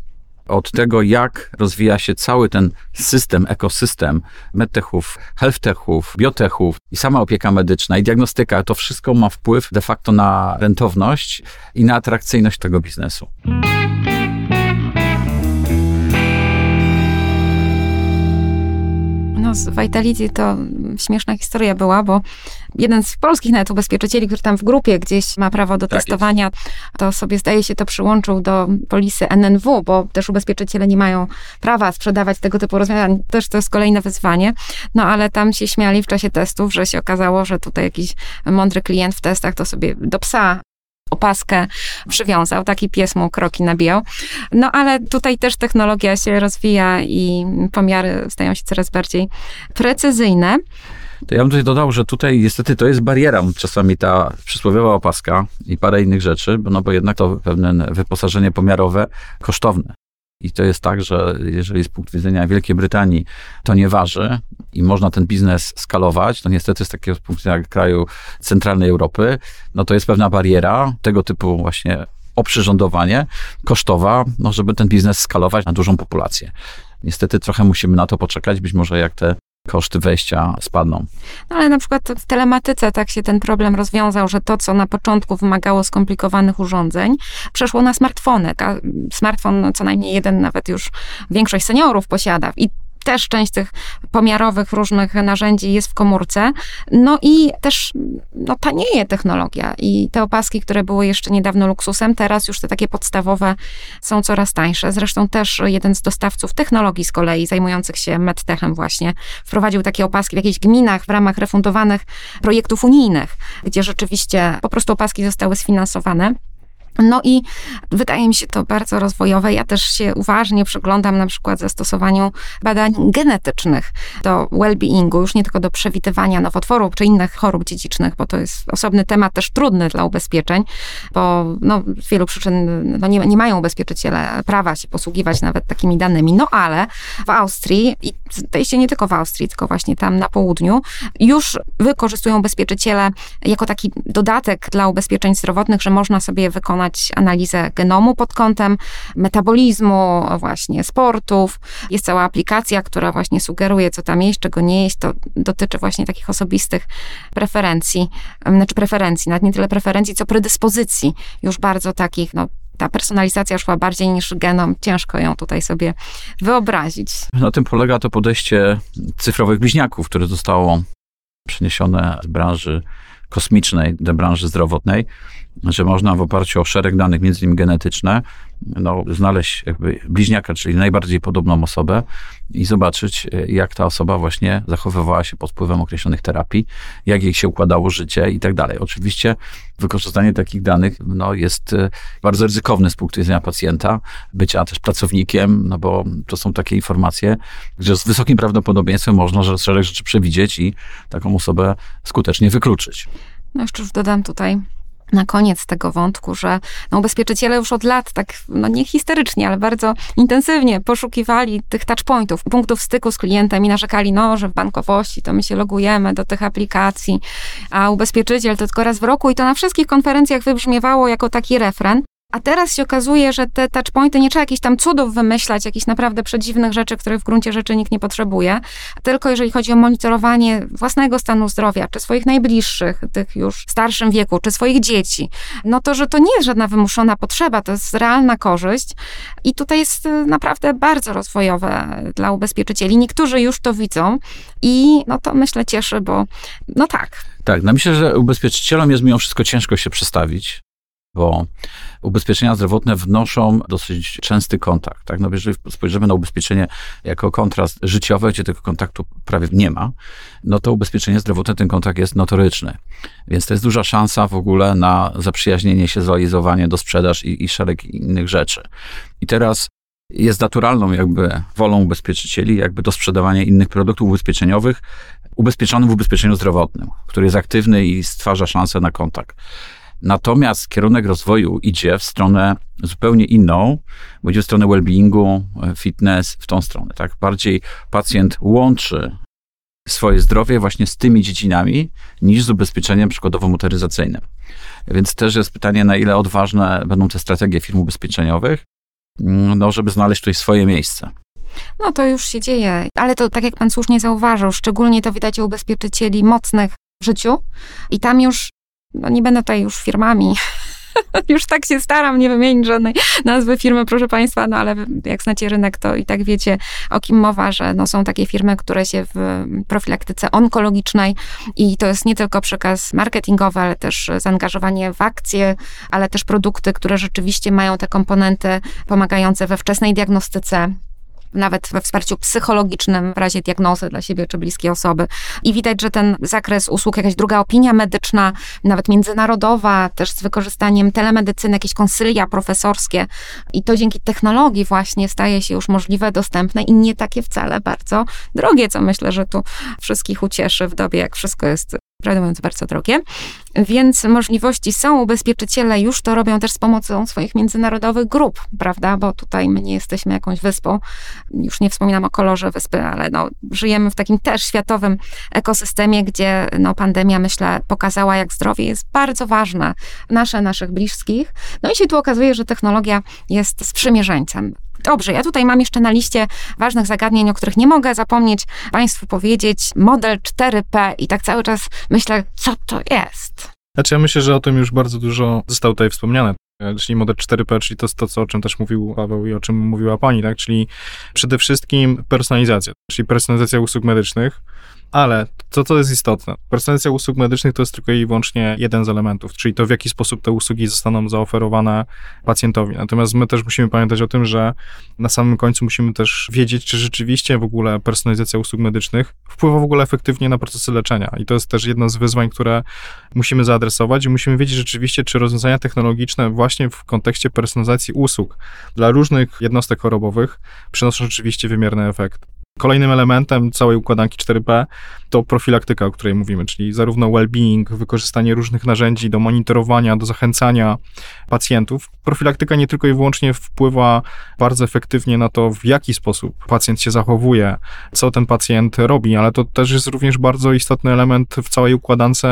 [SPEAKER 3] od tego, jak rozwija się cały ten system, ekosystem medtechów, healthtechów, biotechów i sama opieka medyczna i diagnostyka, to wszystko ma wpływ de facto na rentowność i na atrakcyjność tego biznesu.
[SPEAKER 2] No z Vitality to śmieszna historia była, bo jeden z polskich nawet ubezpieczycieli, który tam w grupie gdzieś ma prawo do
[SPEAKER 3] Tak
[SPEAKER 2] testowania, to sobie zdaje się to przyłączył do polisy NNW, bo też ubezpieczyciele nie mają prawa sprzedawać tego typu rozwiązań. Też to jest kolejne wyzwanie. No ale tam się śmiali w czasie testów, że się okazało, że tutaj jakiś mądry klient w testach to sobie do psa opaskę przywiązał, taki pies mu kroki nabijał. No ale tutaj też technologia się rozwija i pomiary stają się coraz bardziej precyzyjne.
[SPEAKER 3] To ja bym tutaj dodał, że tutaj niestety to jest bariera czasami ta przysłowiowa opaska i parę innych rzeczy, no bo jednak to pewne wyposażenie pomiarowe kosztowne. I to jest tak, że jeżeli z punktu widzenia Wielkiej Brytanii to nie waży i można ten biznes skalować, to niestety z takiego punktu widzenia kraju centralnej Europy, no to jest pewna bariera tego typu właśnie oprzyrządowanie kosztowa, no żeby ten biznes skalować na dużą populację. Niestety trochę musimy na to poczekać, być może jak te koszty wejścia spadną.
[SPEAKER 2] No ale na przykład w telematyce tak się ten problem rozwiązał, że to, co na początku wymagało skomplikowanych urządzeń, przeszło na smartfony. Smartfon co najmniej jeden nawet już większość seniorów posiada. I też część tych pomiarowych różnych narzędzi jest w komórce. No i też no, tanieje technologia i te opaski, które były jeszcze niedawno luksusem, teraz już te takie podstawowe są coraz tańsze. Zresztą też jeden z dostawców technologii z kolei zajmujących się medtechem właśnie wprowadził takie opaski w jakichś gminach w ramach refundowanych projektów unijnych, gdzie rzeczywiście po prostu opaski zostały sfinansowane. No i wydaje mi się to bardzo rozwojowe. Ja też się uważnie przyglądam na przykład zastosowaniu badań genetycznych do well-beingu, już nie tylko do przewidywania nowotworów czy innych chorób dziedzicznych, bo to jest osobny temat też trudny dla ubezpieczeń, bo no, z wielu przyczyn no, nie, nie mają ubezpieczyciele prawa się posługiwać nawet takimi danymi. No ale w Austrii, i zdaje się nie tylko w Austrii, tylko właśnie tam na południu, już wykorzystują ubezpieczyciele jako taki dodatek dla ubezpieczeń zdrowotnych, że można sobie wykonać analizę genomu pod kątem metabolizmu, właśnie sportów. Jest cała aplikacja, która właśnie sugeruje, co tam jeść, czego nie jeść. To dotyczy właśnie takich osobistych preferencji, znaczy preferencji, nawet nie tyle preferencji, co predyspozycji, już bardzo takich, no ta personalizacja szła bardziej niż genom. Ciężko ją tutaj sobie wyobrazić.
[SPEAKER 3] Na tym polega to podejście cyfrowych bliźniaków, które zostało przeniesione z branży kosmicznej do branży zdrowotnej że można w oparciu o szereg danych, między innymi genetyczne, no, znaleźć bliźniaka, czyli najbardziej podobną osobę i zobaczyć, jak ta osoba właśnie zachowywała się pod wpływem określonych terapii, jak jej się układało życie i tak dalej. Oczywiście wykorzystanie takich danych no, jest e, bardzo ryzykowne z punktu widzenia pacjenta, bycia też pracownikiem, no bo to są takie informacje, że z wysokim prawdopodobieństwem można szereg rzeczy przewidzieć i taką osobę skutecznie wykluczyć.
[SPEAKER 2] No jeszcze już dodam tutaj na koniec tego wątku, że no, ubezpieczyciele już od lat, tak no nie histerycznie, ale bardzo intensywnie poszukiwali tych touchpointów, punktów styku z klientem i narzekali, no, że w bankowości to my się logujemy do tych aplikacji, a ubezpieczyciel to tylko raz w roku i to na wszystkich konferencjach wybrzmiewało jako taki refren. A teraz się okazuje, że te touchpointy nie trzeba jakichś tam cudów wymyślać, jakichś naprawdę przedziwnych rzeczy, których w gruncie rzeczy nikt nie potrzebuje, tylko jeżeli chodzi o monitorowanie własnego stanu zdrowia, czy swoich najbliższych, tych już w starszym wieku, czy swoich dzieci, no to, że to nie jest żadna wymuszona potrzeba, to jest realna korzyść i tutaj jest y, naprawdę bardzo rozwojowe dla ubezpieczycieli. Niektórzy już to widzą i no to myślę cieszy, bo no tak.
[SPEAKER 3] Tak, no myślę, że ubezpieczycielom jest mimo wszystko ciężko się przestawić bo ubezpieczenia zdrowotne wnoszą dosyć częsty kontakt. Tak? No, jeżeli spojrzymy na ubezpieczenie jako kontrast życiowy, gdzie tego kontaktu prawie nie ma, no to ubezpieczenie zdrowotne ten kontakt jest notoryczny. Więc to jest duża szansa w ogóle na zaprzyjaźnienie się, zrealizowanie do sprzedaż i, i szereg innych rzeczy. I teraz jest naturalną jakby wolą ubezpieczycieli, jakby do sprzedawania innych produktów ubezpieczeniowych ubezpieczonym w ubezpieczeniu zdrowotnym, który jest aktywny i stwarza szansę na kontakt. Natomiast kierunek rozwoju idzie w stronę zupełnie inną, bo idzie w stronę well-beingu, fitness, w tą stronę. Tak? Bardziej pacjent łączy swoje zdrowie właśnie z tymi dziedzinami, niż z ubezpieczeniem przykładowo-motoryzacyjnym. Więc też jest pytanie, na ile odważne będą te strategie firm ubezpieczeniowych, no, żeby znaleźć tutaj swoje miejsce.
[SPEAKER 2] No to już się dzieje, ale to tak jak pan słusznie zauważył, szczególnie to widać u ubezpieczycieli mocnych w życiu i tam już no nie będę tutaj już firmami. Już tak się staram nie wymienić żadnej nazwy firmy, proszę Państwa, no ale jak znacie rynek, to i tak wiecie, o kim mowa, że no, są takie firmy, które się w profilaktyce onkologicznej i to jest nie tylko przekaz marketingowy, ale też zaangażowanie w akcje, ale też produkty, które rzeczywiście mają te komponenty pomagające we wczesnej diagnostyce nawet we wsparciu psychologicznym w razie diagnozy dla siebie czy bliskiej osoby. I widać, że ten zakres usług, jakaś druga opinia medyczna, nawet międzynarodowa, też z wykorzystaniem telemedycyny, jakieś konsylia profesorskie i to dzięki technologii właśnie staje się już możliwe, dostępne i nie takie wcale bardzo drogie, co myślę, że tu wszystkich ucieszy w dobie, jak wszystko jest prawdę mówiąc, bardzo drogie. Więc możliwości są. Ubezpieczyciele już to robią też z pomocą swoich międzynarodowych grup, prawda? Bo tutaj my nie jesteśmy jakąś wyspą. Już nie wspominam o kolorze wyspy, ale no, żyjemy w takim też światowym ekosystemie, gdzie no, pandemia, myślę, pokazała, jak zdrowie jest bardzo ważne. Nasze, naszych bliskich. No i się tu okazuje, że technologia jest sprzymierzeńcem. Dobrze, ja tutaj mam jeszcze na liście ważnych zagadnień, o których nie mogę zapomnieć Państwu powiedzieć. Model 4P i tak cały czas myślę, co to jest.
[SPEAKER 5] Znaczy ja myślę, że o tym już bardzo dużo zostało tutaj wspomniane. Czyli model 4P, czyli to jest to, co, o czym też mówił Paweł i o czym mówiła pani, tak? Czyli przede wszystkim personalizacja, czyli personalizacja usług medycznych, ale co to jest istotne? Personalizacja usług medycznych to jest tylko i wyłącznie jeden z elementów, czyli to w jaki sposób te usługi zostaną zaoferowane pacjentowi. Natomiast my też musimy pamiętać o tym, że na samym końcu musimy też wiedzieć, czy rzeczywiście w ogóle personalizacja usług medycznych wpływa w ogóle efektywnie na procesy leczenia. I to jest też jedno z wyzwań, które musimy zaadresować i musimy wiedzieć rzeczywiście, czy rozwiązania technologiczne właśnie w kontekście personalizacji usług dla różnych jednostek chorobowych przynoszą rzeczywiście wymierny efekt. Kolejnym elementem całej układanki 4P to profilaktyka, o której mówimy, czyli zarówno well-being, wykorzystanie różnych narzędzi do monitorowania, do zachęcania pacjentów. Profilaktyka nie tylko i wyłącznie wpływa bardzo efektywnie na to, w jaki sposób pacjent się zachowuje, co ten pacjent robi, ale to też jest również bardzo istotny element w całej układance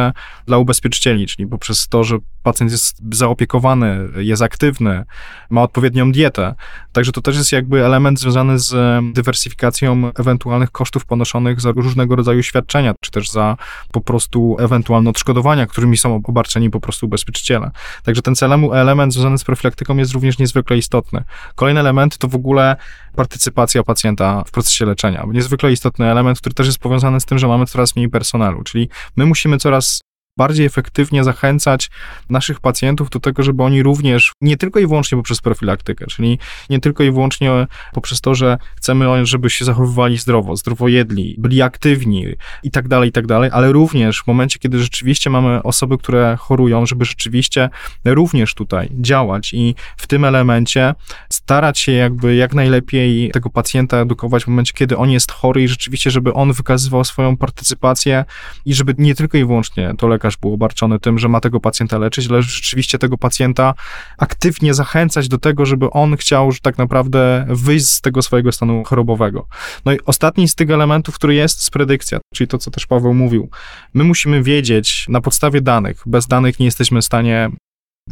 [SPEAKER 5] dla ubezpieczycieli, czyli poprzez to, że pacjent jest zaopiekowany, jest aktywny, ma odpowiednią dietę. Także to też jest jakby element związany z dywersyfikacją ewentualnych kosztów ponoszonych za różnego rodzaju świadczenia, czy też za po prostu ewentualne odszkodowania, którymi są obarczeni po prostu ubezpieczyciele. Także ten celemu element związany z profilaktyką jest również niezwykle istotny. Kolejny element to w ogóle partycypacja pacjenta w procesie leczenia. Niezwykle istotny element, który też jest powiązany z tym, że mamy coraz mniej personelu, czyli my musimy coraz bardziej efektywnie zachęcać naszych pacjentów do tego, żeby oni również, nie tylko i wyłącznie poprzez profilaktykę, czyli nie tylko i wyłącznie poprzez to, że chcemy, żeby się zachowywali zdrowo, zdrowo jedli, byli aktywni i tak dalej, i tak dalej, ale również w momencie, kiedy rzeczywiście mamy osoby, które chorują, żeby rzeczywiście również tutaj działać i w tym elemencie starać się jakby jak najlepiej tego pacjenta edukować w momencie, kiedy on jest chory i rzeczywiście, żeby on wykazywał swoją partycypację i żeby nie tylko i wyłącznie to lekarz był obarczony tym, że ma tego pacjenta leczyć, ale rzeczywiście tego pacjenta aktywnie zachęcać do tego, żeby on chciał że tak naprawdę wyjść z tego swojego stanu chorobowego. No i ostatni z tych elementów, który jest, jest predykcja, czyli to, co też Paweł mówił. My musimy wiedzieć na podstawie danych, bez danych nie jesteśmy w stanie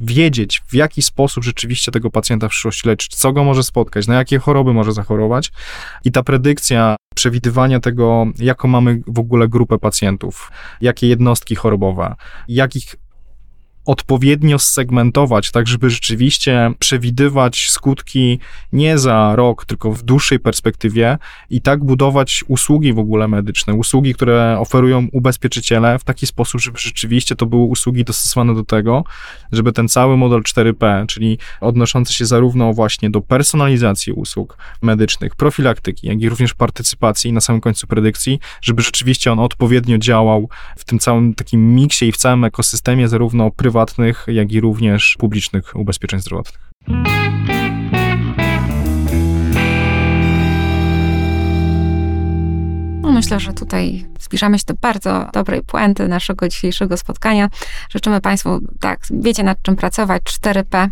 [SPEAKER 5] wiedzieć, w jaki sposób rzeczywiście tego pacjenta w przyszłości leczyć, co go może spotkać, na jakie choroby może zachorować. I ta predykcja przewidywania tego, jaką mamy w ogóle grupę pacjentów, jakie jednostki chorobowe, jakich odpowiednio segmentować, tak żeby rzeczywiście przewidywać skutki nie za rok, tylko w dłuższej perspektywie i tak budować usługi w ogóle medyczne, usługi, które oferują ubezpieczyciele w taki sposób, żeby rzeczywiście to były usługi dostosowane do tego, żeby ten cały model 4P, czyli odnoszący się zarówno właśnie do personalizacji usług medycznych, profilaktyki, jak i również partycypacji na samym końcu predykcji, żeby rzeczywiście on odpowiednio działał w tym całym takim miksie i w całym ekosystemie zarówno prywatnym, prywatnych, jak i również publicznych ubezpieczeń zdrowotnych.
[SPEAKER 2] No myślę, że tutaj zbliżamy się do bardzo dobrej puenty naszego dzisiejszego spotkania. Życzymy Państwu, tak, wiecie nad czym pracować, 4P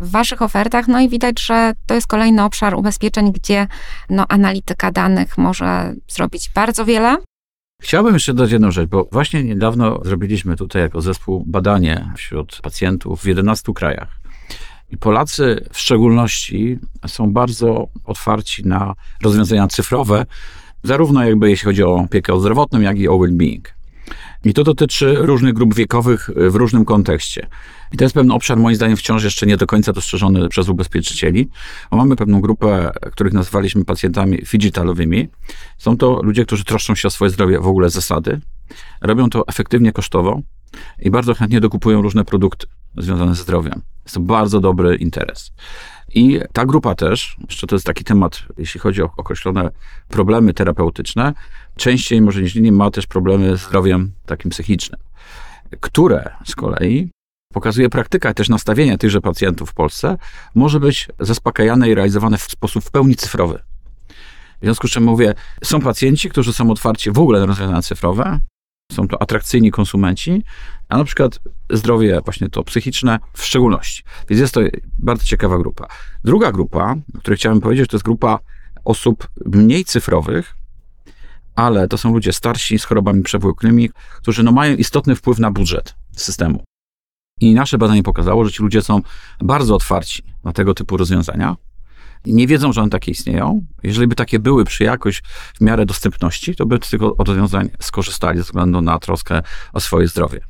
[SPEAKER 2] w Waszych ofertach. No i widać, że to jest kolejny obszar ubezpieczeń, gdzie no, analityka danych może zrobić bardzo wiele.
[SPEAKER 3] Chciałbym jeszcze dodać jedną rzecz, bo właśnie niedawno zrobiliśmy tutaj jako zespół badanie wśród pacjentów w 11 krajach. I Polacy w szczególności są bardzo otwarci na rozwiązania cyfrowe, zarówno jakby jeśli chodzi o opiekę zdrowotną, jak i o well-being. I to dotyczy różnych grup wiekowych w różnym kontekście. I to jest pewien obszar, moim zdaniem, wciąż jeszcze nie do końca dostrzeżony przez ubezpieczycieli. Bo mamy pewną grupę, których nazwaliśmy pacjentami digitalowymi. Są to ludzie, którzy troszczą się o swoje zdrowie w ogóle zasady. Robią to efektywnie kosztowo i bardzo chętnie dokupują różne produkty związane ze zdrowiem. Jest to bardzo dobry interes. I ta grupa też, jeszcze to jest taki temat, jeśli chodzi o określone problemy terapeutyczne, częściej może niż inni ma też problemy z zdrowiem takim psychicznym, które z kolei pokazuje praktyka też nastawienia tychże pacjentów w Polsce, może być zaspokajane i realizowane w sposób w pełni cyfrowy. W związku z czym mówię, są pacjenci, którzy są otwarci w ogóle na rozwiązania cyfrowe, są to atrakcyjni konsumenci, a na przykład zdrowie właśnie to psychiczne w szczególności. Więc jest to bardzo ciekawa grupa. Druga grupa, o której chciałem powiedzieć, to jest grupa osób mniej cyfrowych, ale to są ludzie starsi z chorobami przewlekłymi, którzy no mają istotny wpływ na budżet systemu. I nasze badanie pokazało, że ci ludzie są bardzo otwarci na tego typu rozwiązania. Nie wiedzą, że one takie istnieją. Jeżeli by takie były przy jakoś w miarę dostępności, to by z tego rozwiązań skorzystali ze względu na troskę o swoje zdrowie.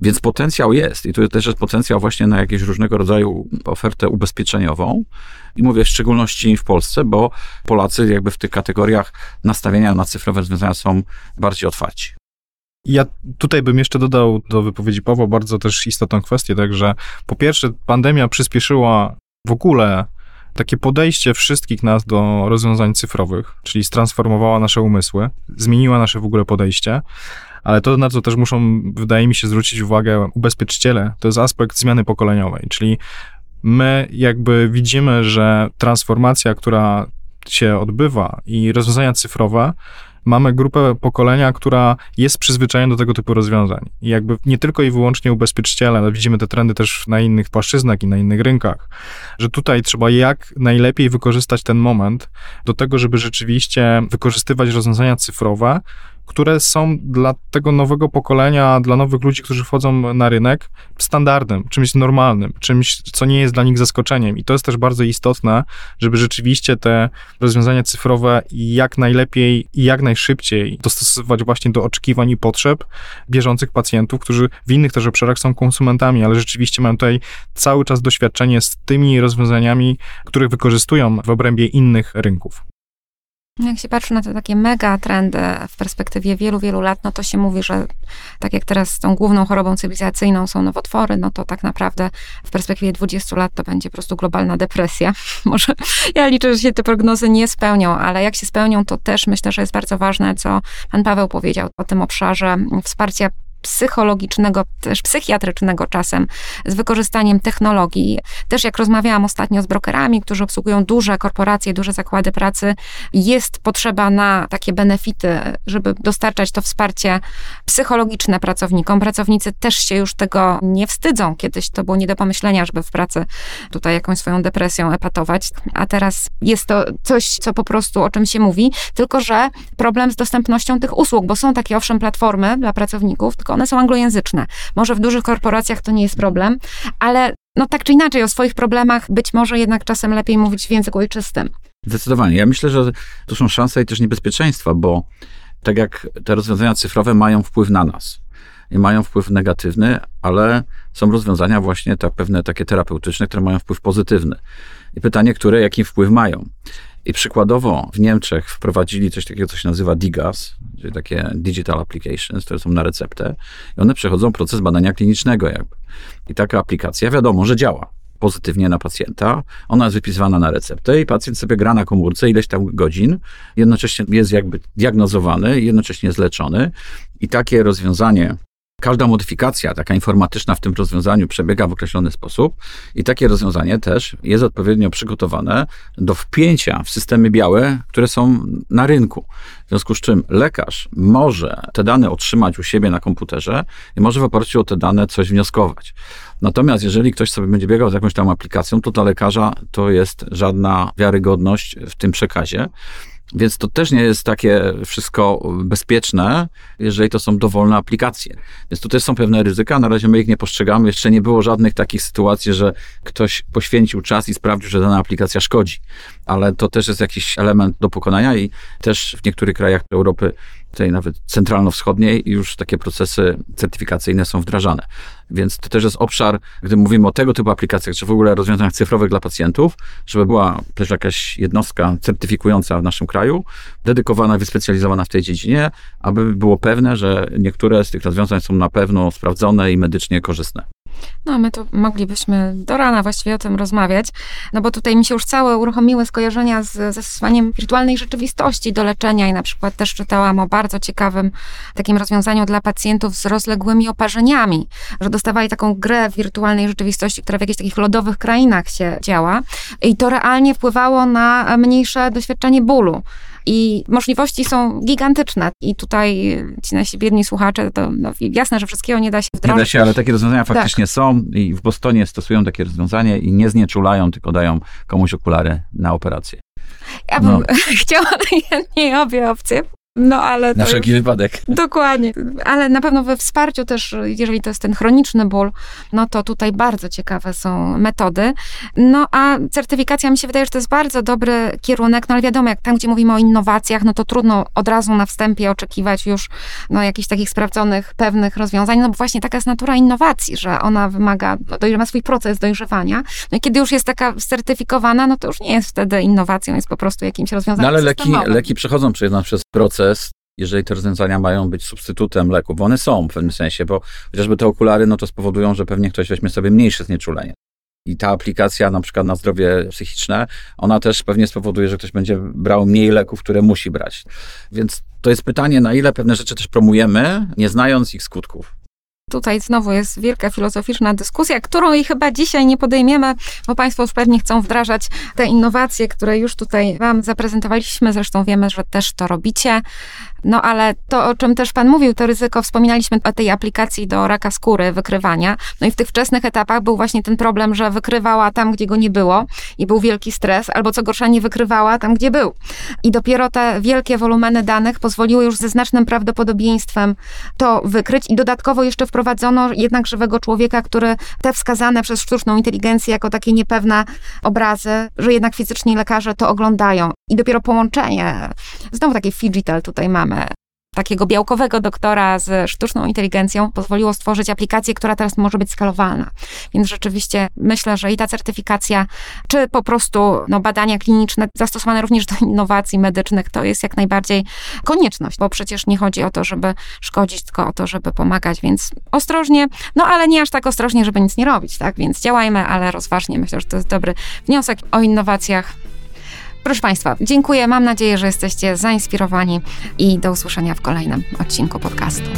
[SPEAKER 3] Więc potencjał jest i tu też jest potencjał właśnie na jakieś różnego rodzaju ofertę ubezpieczeniową. I mówię w szczególności w Polsce, bo Polacy jakby w tych kategoriach nastawienia na cyfrowe rozwiązania są bardziej otwarci.
[SPEAKER 5] Ja tutaj bym jeszcze dodał do wypowiedzi Pawła bardzo też istotną kwestię, także po pierwsze pandemia przyspieszyła w ogóle takie podejście wszystkich nas do rozwiązań cyfrowych, czyli stransformowała nasze umysły, zmieniła nasze w ogóle podejście, ale to, na co też muszą, wydaje mi się, zwrócić uwagę ubezpieczyciele, to jest aspekt zmiany pokoleniowej, czyli my jakby widzimy, że transformacja, która się odbywa i rozwiązania cyfrowe mamy grupę pokolenia, która jest przyzwyczajona do tego typu rozwiązań. I jakby nie tylko i wyłącznie ubezpieczyciele, ale widzimy te trendy też na innych płaszczyznach i na innych rynkach, że tutaj trzeba jak najlepiej wykorzystać ten moment do tego, żeby rzeczywiście wykorzystywać rozwiązania cyfrowe, które są dla tego nowego pokolenia, dla nowych ludzi, którzy wchodzą na rynek, standardem, czymś normalnym, czymś, co nie jest dla nich zaskoczeniem. I to jest też bardzo istotne, żeby rzeczywiście te rozwiązania cyfrowe jak najlepiej i jak najszybciej dostosować właśnie do oczekiwań i potrzeb bieżących pacjentów, którzy w innych też obszarach są konsumentami, ale rzeczywiście mają tutaj cały czas doświadczenie z tymi rozwiązaniami, które wykorzystują w obrębie innych rynków.
[SPEAKER 2] Jak się patrzy na te takie mega trendy w perspektywie wielu, wielu lat, no to się mówi, że tak jak teraz tą główną chorobą cywilizacyjną są nowotwory, no to tak naprawdę w perspektywie 20 lat to będzie po prostu globalna depresja. Może ja liczę, że się te prognozy nie spełnią, ale jak się spełnią, to też myślę, że jest bardzo ważne, co pan Paweł powiedział o tym obszarze wsparcia psychologicznego, też psychiatrycznego czasem, z wykorzystaniem technologii. Też jak rozmawiałam ostatnio z brokerami, którzy obsługują duże korporacje, duże zakłady pracy, jest potrzeba na takie benefity, żeby dostarczać to wsparcie psychologiczne pracownikom. Pracownicy też się już tego nie wstydzą. Kiedyś to było nie do pomyślenia, żeby w pracy tutaj jakąś swoją depresją epatować, a teraz jest to coś, co po prostu o czym się mówi, tylko że problem z dostępnością tych usług, bo są takie owszem platformy dla pracowników, one są anglojęzyczne. Może w dużych korporacjach to nie jest problem, ale no tak czy inaczej o swoich problemach być może jednak czasem lepiej mówić w języku ojczystym.
[SPEAKER 3] Zdecydowanie. Ja myślę, że to są szanse i też niebezpieczeństwa, bo tak jak te rozwiązania cyfrowe mają wpływ na nas i mają wpływ negatywny, ale są rozwiązania właśnie tak pewne takie terapeutyczne, które mają wpływ pozytywny. I pytanie, które jaki wpływ mają. I przykładowo w Niemczech wprowadzili coś takiego, co się nazywa DIGAS, czyli takie Digital Applications, które są na receptę i one przechodzą proces badania klinicznego jakby. I taka aplikacja wiadomo, że działa pozytywnie na pacjenta. Ona jest wypisywana na receptę i pacjent sobie gra na komórce ileś tam godzin. Jednocześnie jest jakby diagnozowany, jednocześnie jest leczony. I takie rozwiązanie Każda modyfikacja, taka informatyczna w tym rozwiązaniu przebiega w określony sposób i takie rozwiązanie też jest odpowiednio przygotowane do wpięcia w systemy białe, które są na rynku. W związku z czym lekarz może te dane otrzymać u siebie na komputerze i może w oparciu o te dane coś wnioskować. Natomiast jeżeli ktoś sobie będzie biegał z jakąś tam aplikacją, to dla lekarza to jest żadna wiarygodność w tym przekazie. Więc to też nie jest takie wszystko bezpieczne, jeżeli to są dowolne aplikacje. Więc tu też są pewne ryzyka. Na razie my ich nie postrzegamy. Jeszcze nie było żadnych takich sytuacji, że ktoś poświęcił czas i sprawdził, że dana aplikacja szkodzi. Ale to też jest jakiś element do pokonania i też w niektórych krajach Europy tej nawet centralno-wschodniej już takie procesy certyfikacyjne są wdrażane. Więc to też jest obszar, gdy mówimy o tego typu aplikacjach, czy w ogóle rozwiązaniach cyfrowych dla pacjentów, żeby była też jakaś jednostka certyfikująca w naszym kraju, dedykowana, wyspecjalizowana w tej dziedzinie, aby było pewne, że niektóre z tych rozwiązań są na pewno sprawdzone i medycznie korzystne.
[SPEAKER 2] No, my tu moglibyśmy do rana właściwie o tym rozmawiać, no bo tutaj mi się już całe uruchomiły skojarzenia z zastosowaniem wirtualnej rzeczywistości do leczenia i na przykład też czytałam o bardzo ciekawym takim rozwiązaniu dla pacjentów z rozległymi oparzeniami, że dostawali taką grę w wirtualnej rzeczywistości, która w jakichś takich lodowych krainach się działa i to realnie wpływało na mniejsze doświadczenie bólu. I możliwości są gigantyczne. I tutaj ci nasi biedni słuchacze, to no, jasne, że wszystkiego nie da się wdrożyć.
[SPEAKER 3] Nie da się, ale takie rozwiązania tak. faktycznie tak. są i w Bostonie stosują takie rozwiązanie i nie znieczulają, tylko dają komuś okulary na operację.
[SPEAKER 2] Ja bym no. chciała najchętniej obie opcje, no ale.
[SPEAKER 3] Na wszelki już, wypadek.
[SPEAKER 2] Dokładnie. Ale na pewno we wsparciu też, jeżeli to jest ten chroniczny ból, no to tutaj bardzo ciekawe są metody. No a certyfikacja mi się wydaje, że to jest bardzo dobry kierunek, no ale wiadomo, jak tam, gdzie mówimy o innowacjach, no to trudno od razu na wstępie oczekiwać już no, jakichś takich sprawdzonych, pewnych rozwiązań, no bo właśnie taka jest natura innowacji, że ona wymaga, no, ma swój proces dojrzewania. No i kiedy już jest taka certyfikowana, no to już nie jest wtedy innowacją, jest po prostu jakimś rozwiązaniem. No
[SPEAKER 3] ale leki, leki przechodzą przez, przez proces jeżeli te rozwiązania mają być substytutem leków, bo one są w pewnym sensie, bo chociażby te okulary, no to spowodują, że pewnie ktoś weźmie sobie mniejsze znieczulenie. I ta aplikacja na przykład na zdrowie psychiczne, ona też pewnie spowoduje, że ktoś będzie brał mniej leków, które musi brać. Więc to jest pytanie, na ile pewne rzeczy też promujemy, nie znając ich skutków.
[SPEAKER 2] Tutaj znowu jest wielka filozoficzna dyskusja, którą i chyba dzisiaj nie podejmiemy, bo Państwo już pewnie chcą wdrażać te innowacje, które już tutaj Wam zaprezentowaliśmy. Zresztą wiemy, że też to robicie. No ale to, o czym też Pan mówił, to ryzyko, wspominaliśmy o tej aplikacji do raka skóry, wykrywania. No i w tych wczesnych etapach był właśnie ten problem, że wykrywała tam, gdzie go nie było i był wielki stres, albo co gorsza, nie wykrywała tam, gdzie był. I dopiero te wielkie wolumeny danych pozwoliły już ze znacznym prawdopodobieństwem to wykryć i dodatkowo jeszcze wprowadzono jednak żywego człowieka, który te wskazane przez sztuczną inteligencję jako takie niepewne obrazy, że jednak fizyczni lekarze to oglądają. I dopiero połączenie, znowu takie digital tutaj mamy takiego białkowego doktora z sztuczną inteligencją pozwoliło stworzyć aplikację, która teraz może być skalowalna. Więc rzeczywiście myślę, że i ta certyfikacja, czy po prostu no, badania kliniczne zastosowane również do innowacji medycznych, to jest jak najbardziej konieczność, bo przecież nie chodzi o to, żeby szkodzić, tylko o to, żeby pomagać, więc ostrożnie, no ale nie aż tak ostrożnie, żeby nic nie robić, tak? Więc działajmy, ale rozważnie. Myślę, że to jest dobry wniosek o innowacjach Proszę Państwa, dziękuję. Mam nadzieję, że jesteście zainspirowani i do usłyszenia w kolejnym odcinku podcastu.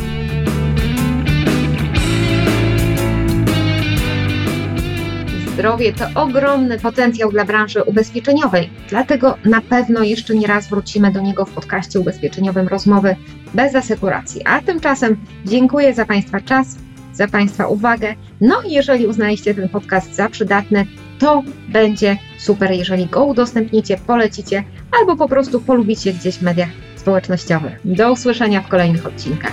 [SPEAKER 1] Zdrowie to ogromny potencjał dla branży ubezpieczeniowej, dlatego na pewno jeszcze nie raz wrócimy do niego w podcaście ubezpieczeniowym rozmowy bez asekuracji. A tymczasem dziękuję za Państwa czas, za Państwa uwagę. No i jeżeli uznaliście ten podcast za przydatny, to będzie super, jeżeli go udostępnicie, polecicie albo po prostu polubicie gdzieś w mediach społecznościowych. Do usłyszenia w kolejnych odcinkach.